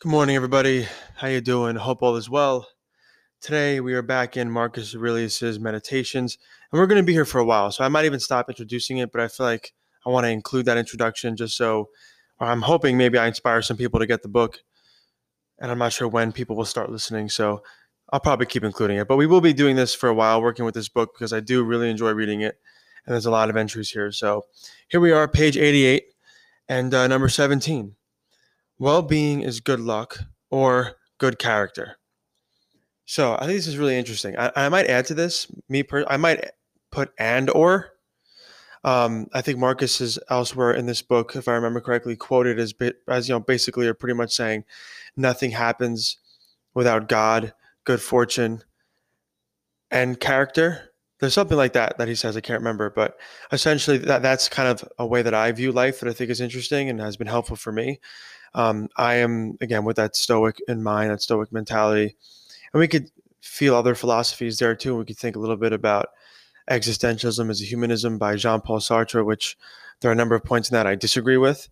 Good morning, everybody. How you doing? Hope all is well. Today we are back in Marcus Aurelius's Meditations, and we're going to be here for a while. So I might even stop introducing it, but I feel like I want to include that introduction just so I'm hoping maybe I inspire some people to get the book. And I'm not sure when people will start listening, so I'll probably keep including it. But we will be doing this for a while, working with this book because I do really enjoy reading it, and there's a lot of entries here. So here we are, page 88 and uh, number 17. Well being is good luck or good character. So I think this is really interesting. I, I might add to this. Me, per, I might put and or. Um, I think Marcus is elsewhere in this book, if I remember correctly, quoted as as you know, basically, are pretty much saying, nothing happens without God, good fortune, and character. There's something like that that he says. I can't remember, but essentially, that that's kind of a way that I view life that I think is interesting and has been helpful for me um, I am again with that Stoic in mind, that Stoic mentality, and we could feel other philosophies there too. We could think a little bit about existentialism as a humanism by Jean-Paul Sartre, which there are a number of points in that I disagree with.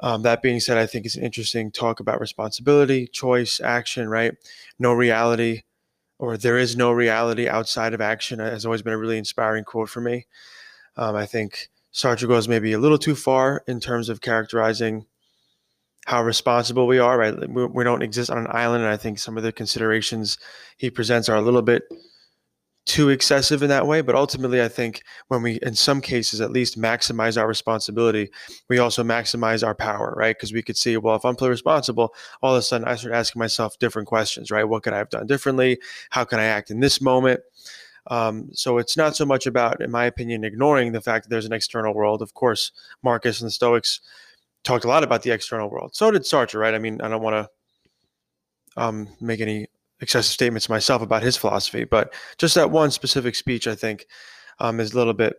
Um, that being said, I think it's an interesting talk about responsibility, choice, action. Right? No reality, or there is no reality outside of action. Has always been a really inspiring quote for me. Um, I think Sartre goes maybe a little too far in terms of characterizing how responsible we are, right? We, we don't exist on an island. And I think some of the considerations he presents are a little bit too excessive in that way. But ultimately, I think when we, in some cases at least, maximize our responsibility, we also maximize our power, right? Because we could see, well, if I'm fully responsible, all of a sudden I start asking myself different questions, right? What could I have done differently? How can I act in this moment? Um, so it's not so much about, in my opinion, ignoring the fact that there's an external world. Of course, Marcus and the Stoics talked a lot about the external world. So did Sartre, right? I mean, I don't want to um, make any excessive statements myself about his philosophy, but just that one specific speech, I think, um, is a little bit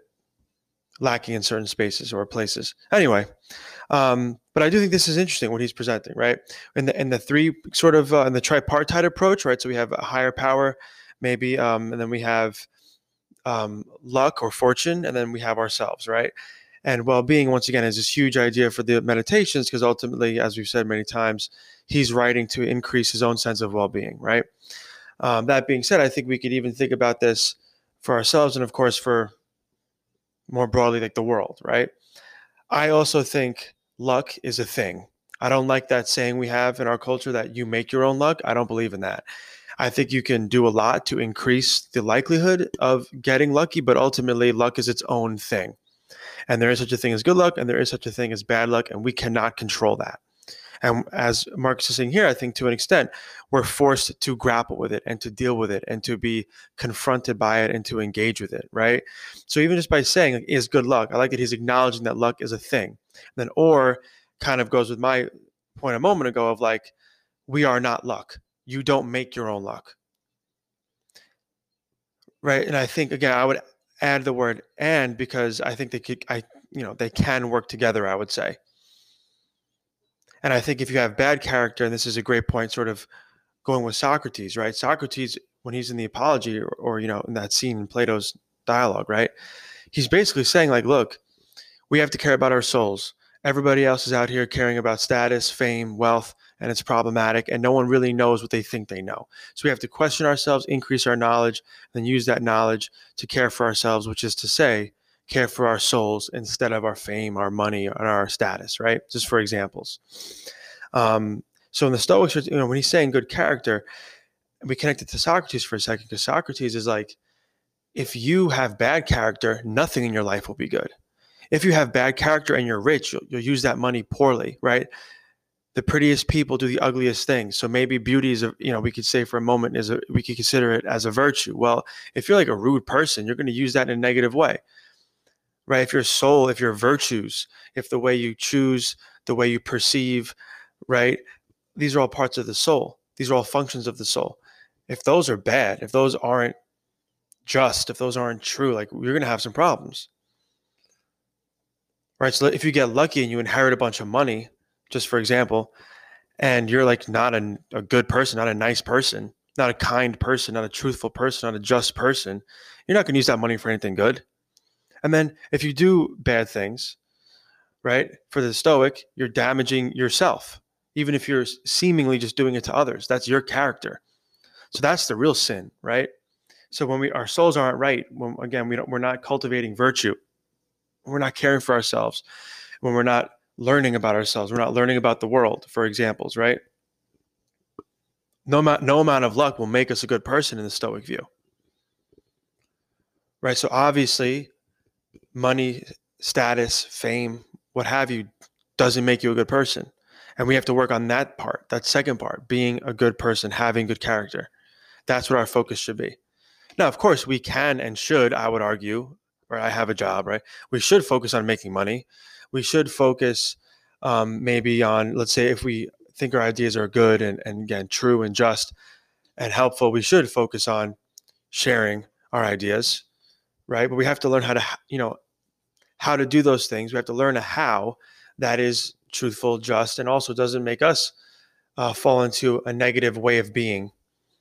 lacking in certain spaces or places. Anyway, um, but I do think this is interesting what he's presenting, right? In the in the three sort of uh, in the tripartite approach, right? So we have a higher power, maybe, um, and then we have um, luck or fortune, and then we have ourselves, right? And well being, once again, is this huge idea for the meditations because ultimately, as we've said many times, he's writing to increase his own sense of well being, right? Um, that being said, I think we could even think about this for ourselves and, of course, for more broadly, like the world, right? I also think luck is a thing. I don't like that saying we have in our culture that you make your own luck. I don't believe in that. I think you can do a lot to increase the likelihood of getting lucky, but ultimately, luck is its own thing. And there is such a thing as good luck, and there is such a thing as bad luck, and we cannot control that. And as Marcus is saying here, I think to an extent, we're forced to grapple with it and to deal with it and to be confronted by it and to engage with it, right? So even just by saying is good luck, I like that he's acknowledging that luck is a thing. And then or kind of goes with my point a moment ago of like, we are not luck. You don't make your own luck. Right. And I think again, I would add the word and because I think they could I you know they can work together I would say. And I think if you have bad character and this is a great point sort of going with Socrates, right? Socrates when he's in the apology or, or you know in that scene in Plato's dialogue, right? He's basically saying like look, we have to care about our souls. Everybody else is out here caring about status, fame, wealth, and it's problematic, and no one really knows what they think they know. So we have to question ourselves, increase our knowledge, and use that knowledge to care for ourselves, which is to say, care for our souls instead of our fame, our money, and our status, right? Just for examples. Um, so in the Stoics, you know, when he's saying good character, we connect it to Socrates for a second, because Socrates is like, if you have bad character, nothing in your life will be good if you have bad character and you're rich, you'll, you'll use that money poorly, right? The prettiest people do the ugliest things. So maybe beauty is a, you know, we could say for a moment is a, we could consider it as a virtue. Well, if you're like a rude person, you're going to use that in a negative way, right? If your soul, if your virtues, if the way you choose, the way you perceive, right? These are all parts of the soul. These are all functions of the soul. If those are bad, if those aren't just, if those aren't true, like you're going to have some problems right? So if you get lucky and you inherit a bunch of money, just for example, and you're like not a, a good person, not a nice person, not a kind person, not a truthful person, not a just person, you're not going to use that money for anything good. And then if you do bad things, right, for the Stoic, you're damaging yourself. even if you're seemingly just doing it to others. That's your character. So that's the real sin, right? So when we our souls aren't right, when again we don't we're not cultivating virtue, we're not caring for ourselves, when we're not learning about ourselves, we're not learning about the world, for examples, right? No amount, no amount of luck will make us a good person in the Stoic view. Right. So obviously, money, status, fame, what have you, doesn't make you a good person. And we have to work on that part, that second part, being a good person, having good character. That's what our focus should be. Now, of course, we can and should, I would argue, or I have a job, right? We should focus on making money. We should focus um, maybe on, let's say, if we think our ideas are good and, and again, true and just and helpful, we should focus on sharing our ideas, right? But we have to learn how to, you know, how to do those things. We have to learn a how that is truthful, just, and also doesn't make us uh, fall into a negative way of being,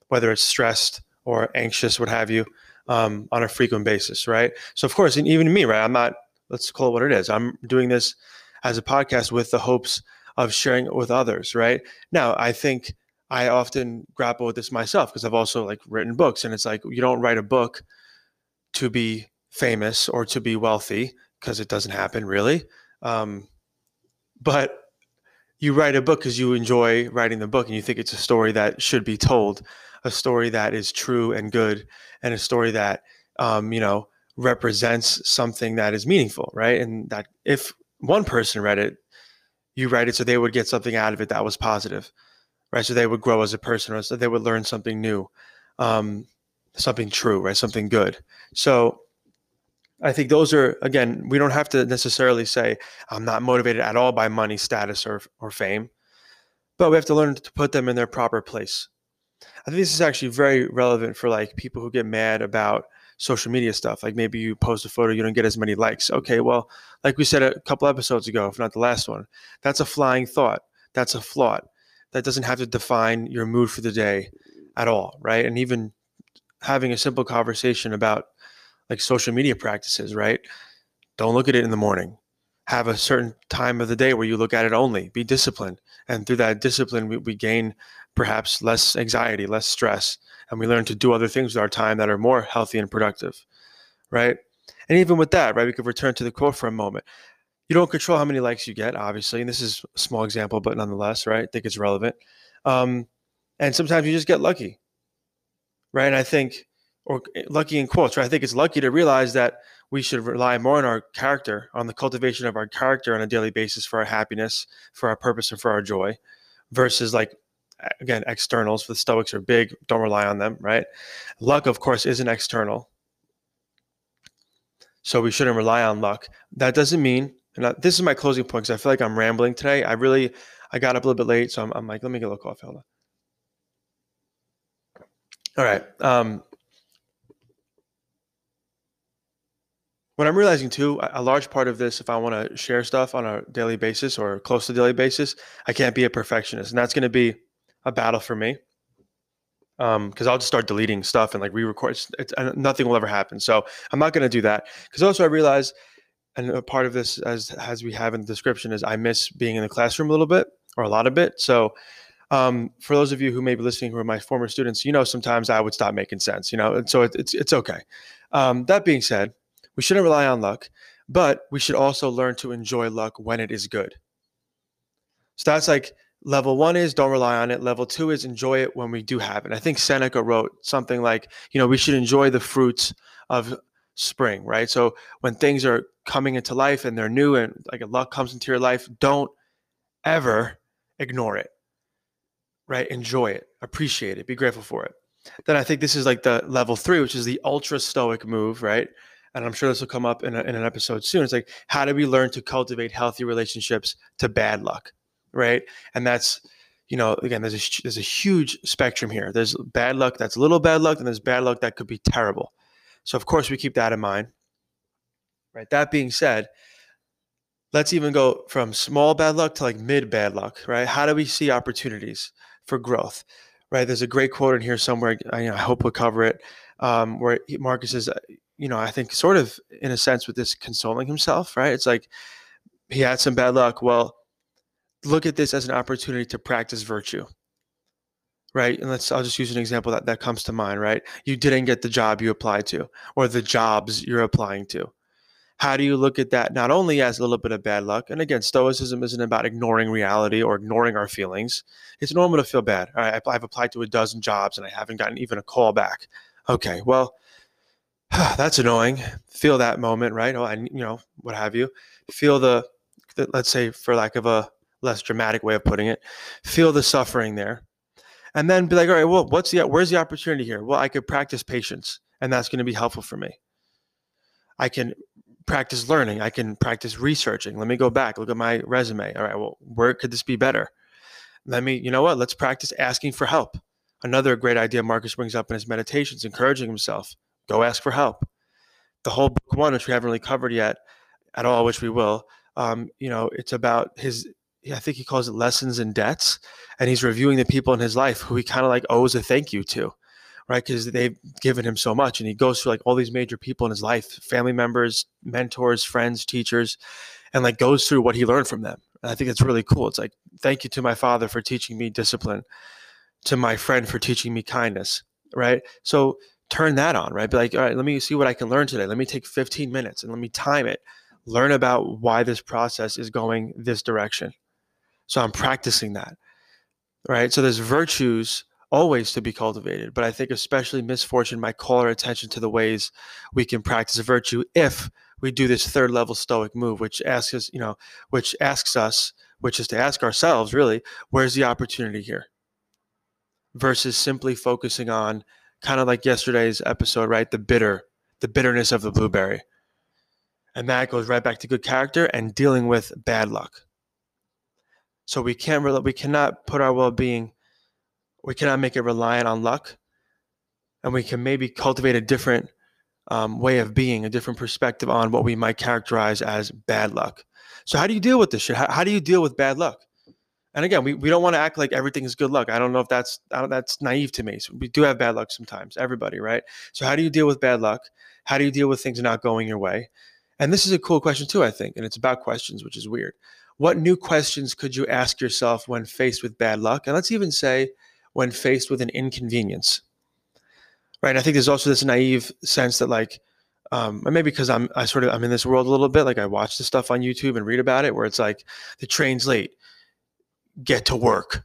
whether it's stressed or anxious, what have you, um, on a frequent basis, right? So, of course, and even me, right? I'm not. Let's call it what it is. I'm doing this as a podcast with the hopes of sharing it with others, right? Now, I think I often grapple with this myself because I've also like written books, and it's like you don't write a book to be famous or to be wealthy because it doesn't happen really. Um, but you write a book because you enjoy writing the book and you think it's a story that should be told, a story that is true and good, and a story that um, you know represents something that is meaningful, right? And that if one person read it, you write it so they would get something out of it that was positive, right? So they would grow as a person, or so they would learn something new, um, something true, right? Something good. So I think those are again, we don't have to necessarily say I'm not motivated at all by money, status, or or fame, but we have to learn to put them in their proper place. I think this is actually very relevant for like people who get mad about social media stuff. Like maybe you post a photo, you don't get as many likes. Okay, well, like we said a couple episodes ago, if not the last one, that's a flying thought. That's a flaw. That doesn't have to define your mood for the day at all, right? And even having a simple conversation about like social media practices, right? Don't look at it in the morning. Have a certain time of the day where you look at it only. Be disciplined. And through that discipline, we, we gain perhaps less anxiety, less stress, and we learn to do other things with our time that are more healthy and productive, right? And even with that, right, we could return to the quote for a moment. You don't control how many likes you get, obviously, and this is a small example, but nonetheless, right? I think it's relevant. Um, and sometimes you just get lucky, right? And I think, or eh, lucky in quotes, right? I think it's lucky to realize that we should rely more on our character, on the cultivation of our character on a daily basis for our happiness, for our purpose, and for our joy, versus like again, externals for the Stoics are big. Don't rely on them, right? Luck, of course, is an external. So we shouldn't rely on luck. That doesn't mean, and this is my closing point because I feel like I'm rambling today. I really, I got up a little bit late. So I'm, I'm like, let me get a little coffee. Hold on. All right. Um, what I'm realizing too, a large part of this, if I want to share stuff on a daily basis or close to daily basis, I can't be a perfectionist. And that's going to be a battle for me um because i'll just start deleting stuff and like re-record it's, it's, nothing will ever happen. So i'm not going to do that. Because also i realize and a part of this as as we have in the description is i miss being in the classroom a little bit or a lot of it. So um, for those of you who may be listening who are my former students you know sometimes i would stop making sense you know and so it, it's it's okay. Um, that being said we shouldn't rely on luck but we should also learn to enjoy luck when it is good. So that's like Level one is don't rely on it. Level two is enjoy it when we do have it. I think Seneca wrote something like, you know, we should enjoy the fruits of spring, right? So when things are coming into life and they're new and like a luck comes into your life, don't ever ignore it, right? Enjoy it, appreciate it, be grateful for it. Then I think this is like the level three, which is the ultra stoic move, right? And I'm sure this will come up in, a, in an episode soon. It's like, how do we learn to cultivate healthy relationships to bad luck? Right? And that's you know, again, there's a there's a huge spectrum here. There's bad luck that's a little bad luck, and there's bad luck that could be terrible. So of course we keep that in mind. Right. That being said, let's even go from small bad luck to like mid bad luck. Right. How do we see opportunities for growth? Right. There's a great quote in here somewhere. I, you know, I hope we'll cover it. Um, where Marcus is, uh, you know, I think sort of in a sense with this consoling himself. Right. It's like he had some bad luck. Well, look at this as an opportunity to practice virtue right? And let's i'll just use an example that, that comes to mind right? You didn't get the job you applied to or the jobs you're applying to. How do you look at that not only as a little bit of bad luck and again stoicism isn't about ignoring reality or ignoring our feelings. It's normal to feel bad. All right i've applied to a dozen jobs and i haven't gotten even a call back. Okay well that's annoying. Feel that moment right? Oh, and you know what have you. Feel the, the let's say for lack of a less dramatic way of putting it feel the suffering there. And then be like all right well what's the where's the opportunity here? Well i could practice patience and that's going to be helpful for me. I can practice learning. I can practice researching. Let me go back look at my resume. All right well where could this be better? Let me you know what? Let's practice asking for help. Another great idea marcus brings up in his meditations encouraging himself go ask for help. The whole book one which we haven't really covered yet at all which we will um, you know it's about his I think he calls it lessons and debts, and he's reviewing the people in his life who he kind of like owes a thank you to, right? Because they've given him so much, and he goes through like all these major people in his life, family members, mentors, friends, teachers, and like goes through what he learned from them. And I think it's really cool. It's like thank you to my father for teaching me discipline, to my friend for teaching me kindness, right? So turn that on, right? Be like, all right, let me see what I can learn today. Let me take 15 minutes and let me time it. Learn about why this process is going this direction so I'm practicing that. Right. So there's virtues always to be cultivated, but I think especially misfortune might call our attention to the ways we can practice a virtue if we do this third level stoic move, which asks us, you know, which asks us, which is to ask ourselves really, where's the opportunity here? Versus simply focusing on kind of like yesterday's episode, right? The bitter, the bitterness of the blueberry. And that goes right back to good character and dealing with bad luck. So we can't we cannot put our well-being, we cannot make it reliant on luck, and we can maybe cultivate a different um, way of being, a different perspective on what we might characterize as bad luck. So how do you deal with this shit? How, how do you deal with bad luck? And again, we, we don't want to act like everything is good luck. I don't know if that's that's naive to me. So we do have bad luck sometimes, everybody, right? So how do you deal with bad luck? How do you deal with things not going your way? And this is a cool question too, I think, and it's about questions, which is weird. What new questions could you ask yourself when faced with bad luck? And let's even say when faced with an inconvenience. Right. And I think there's also this naive sense that like, um, or maybe because I'm I sort of I'm in this world a little bit, like I watch the stuff on YouTube and read about it where it's like the train's late, get to work.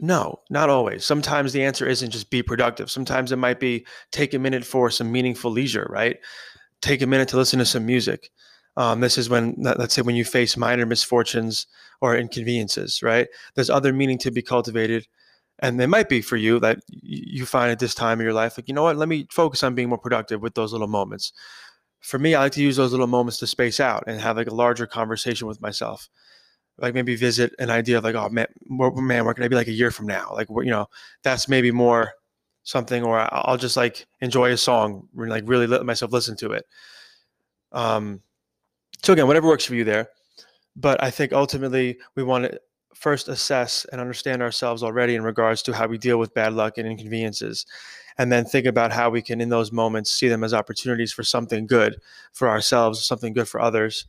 No, not always. Sometimes the answer isn't just be productive. Sometimes it might be take a minute for some meaningful leisure, right? Take a minute to listen to some music. Um, this is when, let's say, when you face minor misfortunes or inconveniences, right? There's other meaning to be cultivated. And they might be for you that you find at this time in your life, like, you know what, let me focus on being more productive with those little moments. For me, I like to use those little moments to space out and have like a larger conversation with myself. Like maybe visit an idea of like, oh man, man, where can I be like a year from now? Like, you know, that's maybe more something, or I'll just like enjoy a song, like really let myself listen to it. Um, so again, whatever works for you there. But I think ultimately we want to first assess and understand ourselves already in regards to how we deal with bad luck and inconveniences. And then think about how we can, in those moments, see them as opportunities for something good for ourselves, something good for others.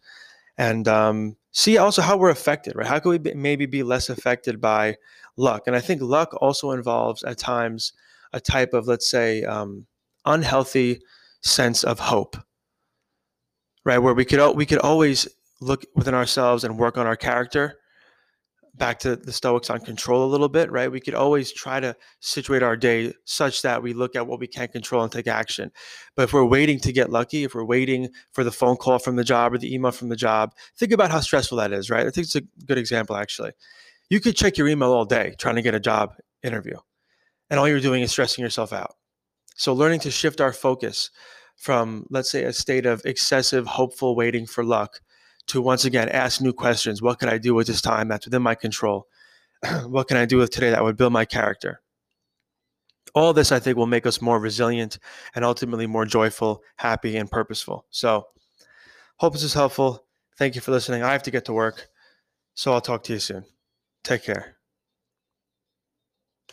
And um, see also how we're affected, right? How can we be, maybe be less affected by luck? And I think luck also involves at times a type of, let's say, um, unhealthy sense of hope right? Where we could we could always look within ourselves and work on our character. Back to the Stoics on control a little bit, right? We could always try to situate our day such that we look at what we can't control and take action. But if we're waiting to get lucky, if we're waiting for the phone call from the job or the email from the job, think about how stressful that is, right? I think it's a good example, actually. You could check your email all day trying to get a job interview, and all you're doing is stressing yourself out. So, learning to shift our focus from, let's say, a state of excessive, hopeful waiting for luck to once again ask new questions. What can I do with this time that's within my control? what can I do with today that would build my character? All this, I think, will make us more resilient and ultimately more joyful, happy, and purposeful. So, hope this is helpful. Thank you for listening. I have to get to work, so I'll talk to you soon. Take care.